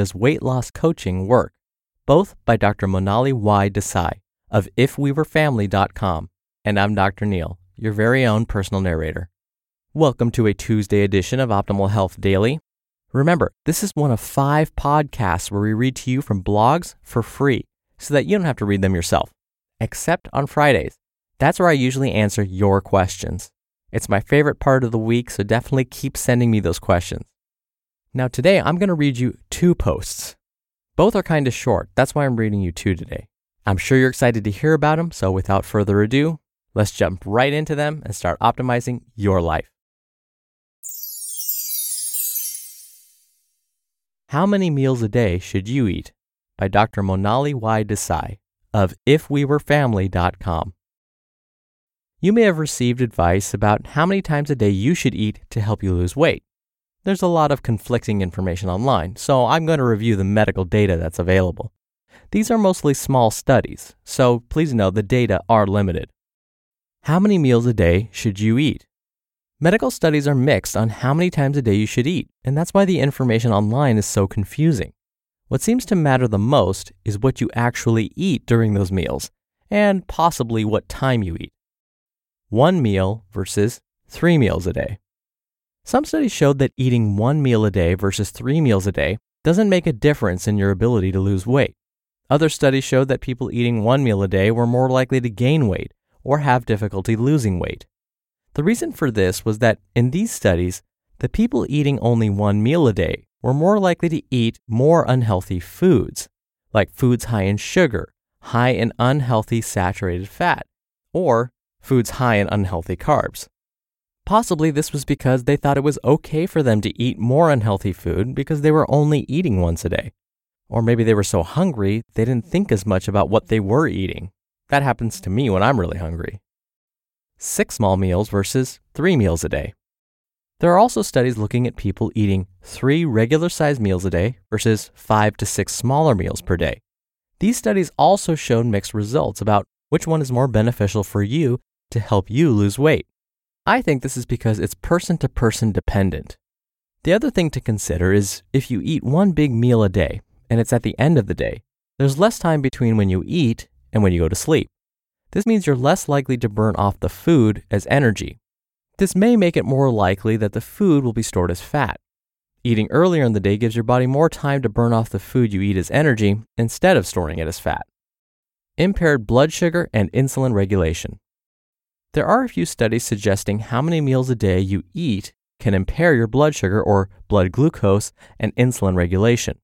does weight loss coaching work? Both by Dr. Monali Y. Desai of IfWeWereFamily.com. And I'm Dr. Neil, your very own personal narrator. Welcome to a Tuesday edition of Optimal Health Daily. Remember, this is one of five podcasts where we read to you from blogs for free so that you don't have to read them yourself, except on Fridays. That's where I usually answer your questions. It's my favorite part of the week, so definitely keep sending me those questions. Now, today I'm going to read you two posts. Both are kind of short. That's why I'm reading you two today. I'm sure you're excited to hear about them, so without further ado, let's jump right into them and start optimizing your life. How Many Meals a Day Should You Eat? by Dr. Monali Y. Desai of IfWeWereFamily.com. You may have received advice about how many times a day you should eat to help you lose weight. There's a lot of conflicting information online, so I'm going to review the medical data that's available. These are mostly small studies, so please know the data are limited. How many meals a day should you eat? Medical studies are mixed on how many times a day you should eat, and that's why the information online is so confusing. What seems to matter the most is what you actually eat during those meals, and possibly what time you eat. One meal versus three meals a day. Some studies showed that eating one meal a day versus three meals a day doesn't make a difference in your ability to lose weight. Other studies showed that people eating one meal a day were more likely to gain weight or have difficulty losing weight. The reason for this was that in these studies, the people eating only one meal a day were more likely to eat more unhealthy foods, like foods high in sugar, high in unhealthy saturated fat, or foods high in unhealthy carbs. Possibly this was because they thought it was okay for them to eat more unhealthy food because they were only eating once a day. Or maybe they were so hungry they didn't think as much about what they were eating. That happens to me when I'm really hungry. Six small meals versus three meals a day. There are also studies looking at people eating three regular sized meals a day versus five to six smaller meals per day. These studies also showed mixed results about which one is more beneficial for you to help you lose weight. I think this is because it's person to person dependent. The other thing to consider is if you eat one big meal a day and it's at the end of the day, there's less time between when you eat and when you go to sleep. This means you're less likely to burn off the food as energy. This may make it more likely that the food will be stored as fat. Eating earlier in the day gives your body more time to burn off the food you eat as energy instead of storing it as fat. Impaired blood sugar and insulin regulation. There are a few studies suggesting how many meals a day you eat can impair your blood sugar or blood glucose and insulin regulation.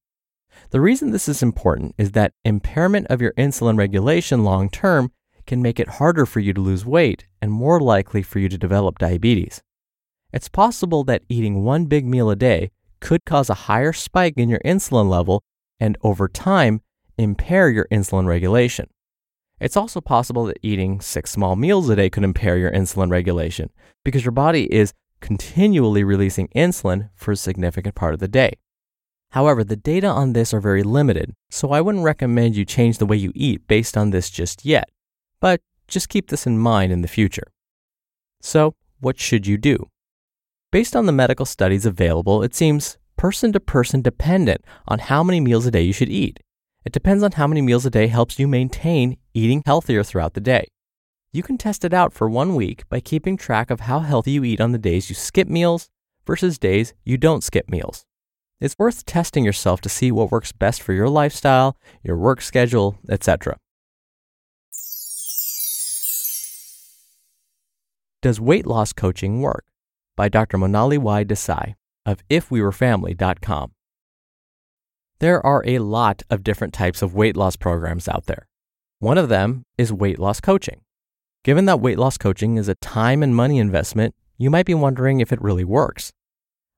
The reason this is important is that impairment of your insulin regulation long term can make it harder for you to lose weight and more likely for you to develop diabetes. It's possible that eating one big meal a day could cause a higher spike in your insulin level and over time impair your insulin regulation. It's also possible that eating six small meals a day could impair your insulin regulation because your body is continually releasing insulin for a significant part of the day. However, the data on this are very limited, so I wouldn't recommend you change the way you eat based on this just yet. But just keep this in mind in the future. So, what should you do? Based on the medical studies available, it seems person to person dependent on how many meals a day you should eat. It depends on how many meals a day helps you maintain eating healthier throughout the day. You can test it out for one week by keeping track of how healthy you eat on the days you skip meals versus days you don't skip meals. it's worth testing yourself to see what works best for your lifestyle, your work schedule, etc. Does weight loss coaching work? By Dr. Monali Y. Desai of ifwewerefamily.com. There are a lot of different types of weight loss programs out there. One of them is weight loss coaching. Given that weight loss coaching is a time and money investment, you might be wondering if it really works.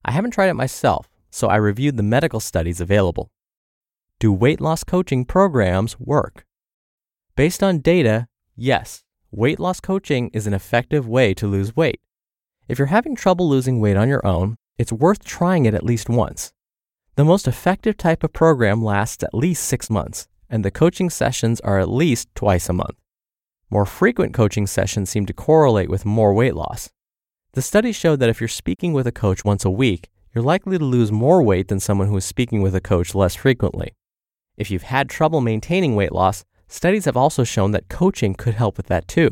I haven't tried it myself, so I reviewed the medical studies available. Do weight loss coaching programs work? Based on data, yes, weight loss coaching is an effective way to lose weight. If you're having trouble losing weight on your own, it's worth trying it at least once. The most effective type of program lasts at least six months, and the coaching sessions are at least twice a month. More frequent coaching sessions seem to correlate with more weight loss. The study showed that if you're speaking with a coach once a week, you're likely to lose more weight than someone who is speaking with a coach less frequently. If you've had trouble maintaining weight loss, studies have also shown that coaching could help with that too.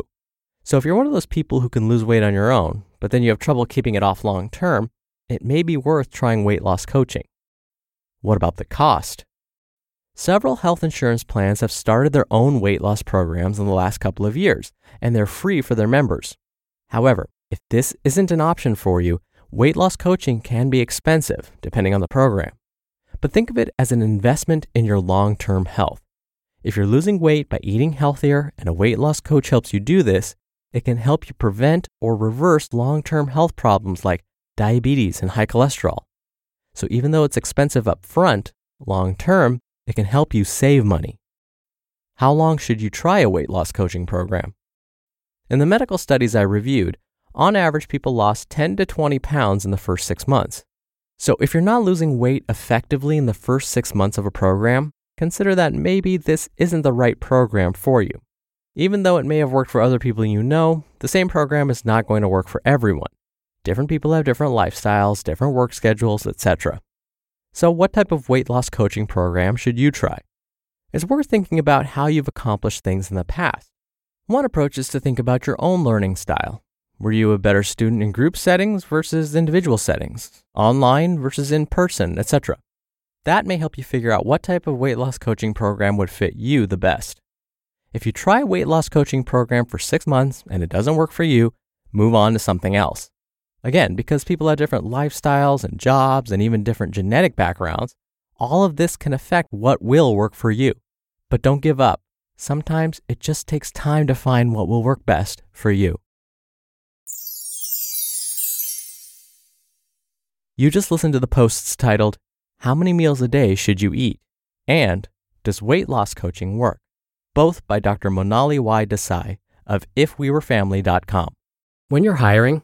So if you're one of those people who can lose weight on your own, but then you have trouble keeping it off long term, it may be worth trying weight loss coaching. What about the cost? Several health insurance plans have started their own weight loss programs in the last couple of years, and they're free for their members. However, if this isn't an option for you, weight loss coaching can be expensive depending on the program. But think of it as an investment in your long term health. If you're losing weight by eating healthier and a weight loss coach helps you do this, it can help you prevent or reverse long term health problems like diabetes and high cholesterol. So even though it's expensive up front, long term, it can help you save money. How long should you try a weight loss coaching program? In the medical studies I reviewed, on average, people lost 10 to 20 pounds in the first six months. So if you're not losing weight effectively in the first six months of a program, consider that maybe this isn't the right program for you. Even though it may have worked for other people you know, the same program is not going to work for everyone. Different people have different lifestyles, different work schedules, etc. So, what type of weight loss coaching program should you try? It's worth thinking about how you've accomplished things in the past. One approach is to think about your own learning style. Were you a better student in group settings versus individual settings, online versus in person, etc.? That may help you figure out what type of weight loss coaching program would fit you the best. If you try a weight loss coaching program for six months and it doesn't work for you, move on to something else. Again, because people have different lifestyles and jobs and even different genetic backgrounds, all of this can affect what will work for you. But don't give up. Sometimes it just takes time to find what will work best for you. You just listened to the posts titled, How Many Meals a Day Should You Eat? and Does Weight Loss Coaching Work? both by Dr. Monali Y. Desai of ifwewerefamily.com. When you're hiring,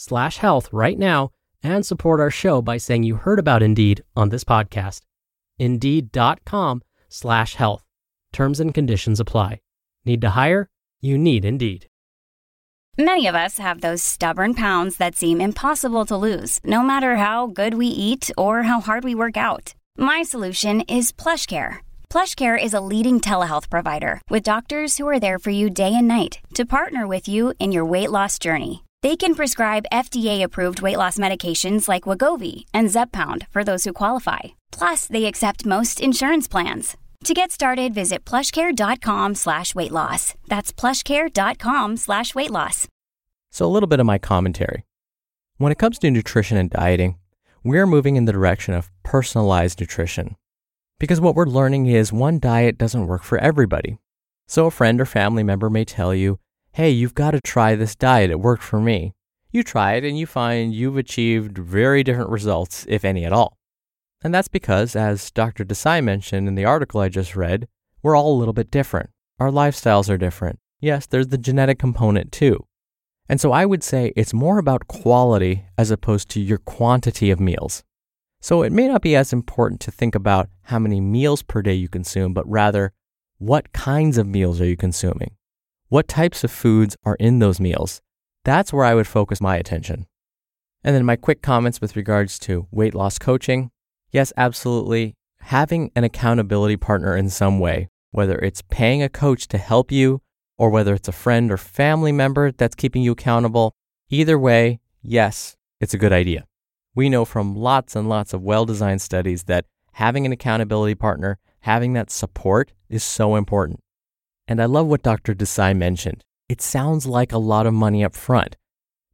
slash health right now and support our show by saying you heard about Indeed on this podcast. Indeed.com slash health. Terms and conditions apply. Need to hire? You need Indeed. Many of us have those stubborn pounds that seem impossible to lose, no matter how good we eat or how hard we work out. My solution is PlushCare PlushCare is a leading telehealth provider with doctors who are there for you day and night to partner with you in your weight loss journey. They can prescribe FDA-approved weight loss medications like Wegovy and Zepbound for those who qualify. Plus, they accept most insurance plans. To get started, visit plushcare.com slash weight loss. That's plushcare.com slash weight loss. So a little bit of my commentary. When it comes to nutrition and dieting, we're moving in the direction of personalized nutrition Because what we're learning is one diet doesn't work for everybody. So a friend or family member may tell you, hey, you've got to try this diet. It worked for me. You try it and you find you've achieved very different results, if any at all. And that's because, as Dr. Desai mentioned in the article I just read, we're all a little bit different. Our lifestyles are different. Yes, there's the genetic component too. And so I would say it's more about quality as opposed to your quantity of meals. So it may not be as important to think about how many meals per day you consume, but rather what kinds of meals are you consuming? What types of foods are in those meals? That's where I would focus my attention. And then my quick comments with regards to weight loss coaching. Yes, absolutely. Having an accountability partner in some way, whether it's paying a coach to help you or whether it's a friend or family member that's keeping you accountable, either way, yes, it's a good idea. We know from lots and lots of well designed studies that having an accountability partner, having that support is so important. And I love what Dr. Desai mentioned. It sounds like a lot of money up front.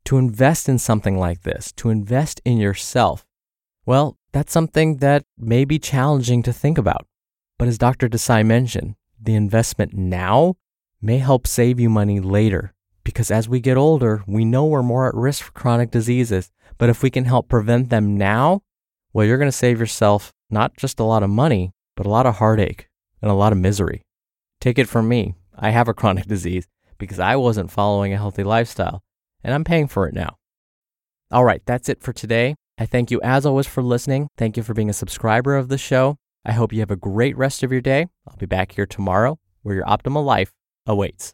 To invest in something like this, to invest in yourself, well, that's something that may be challenging to think about. But as Dr. Desai mentioned, the investment now may help save you money later because as we get older, we know we're more at risk for chronic diseases. But if we can help prevent them now, well, you're going to save yourself not just a lot of money, but a lot of heartache and a lot of misery. Take it from me. I have a chronic disease because I wasn't following a healthy lifestyle, and I'm paying for it now. All right, that's it for today. I thank you as always for listening. Thank you for being a subscriber of the show. I hope you have a great rest of your day. I'll be back here tomorrow where your optimal life awaits.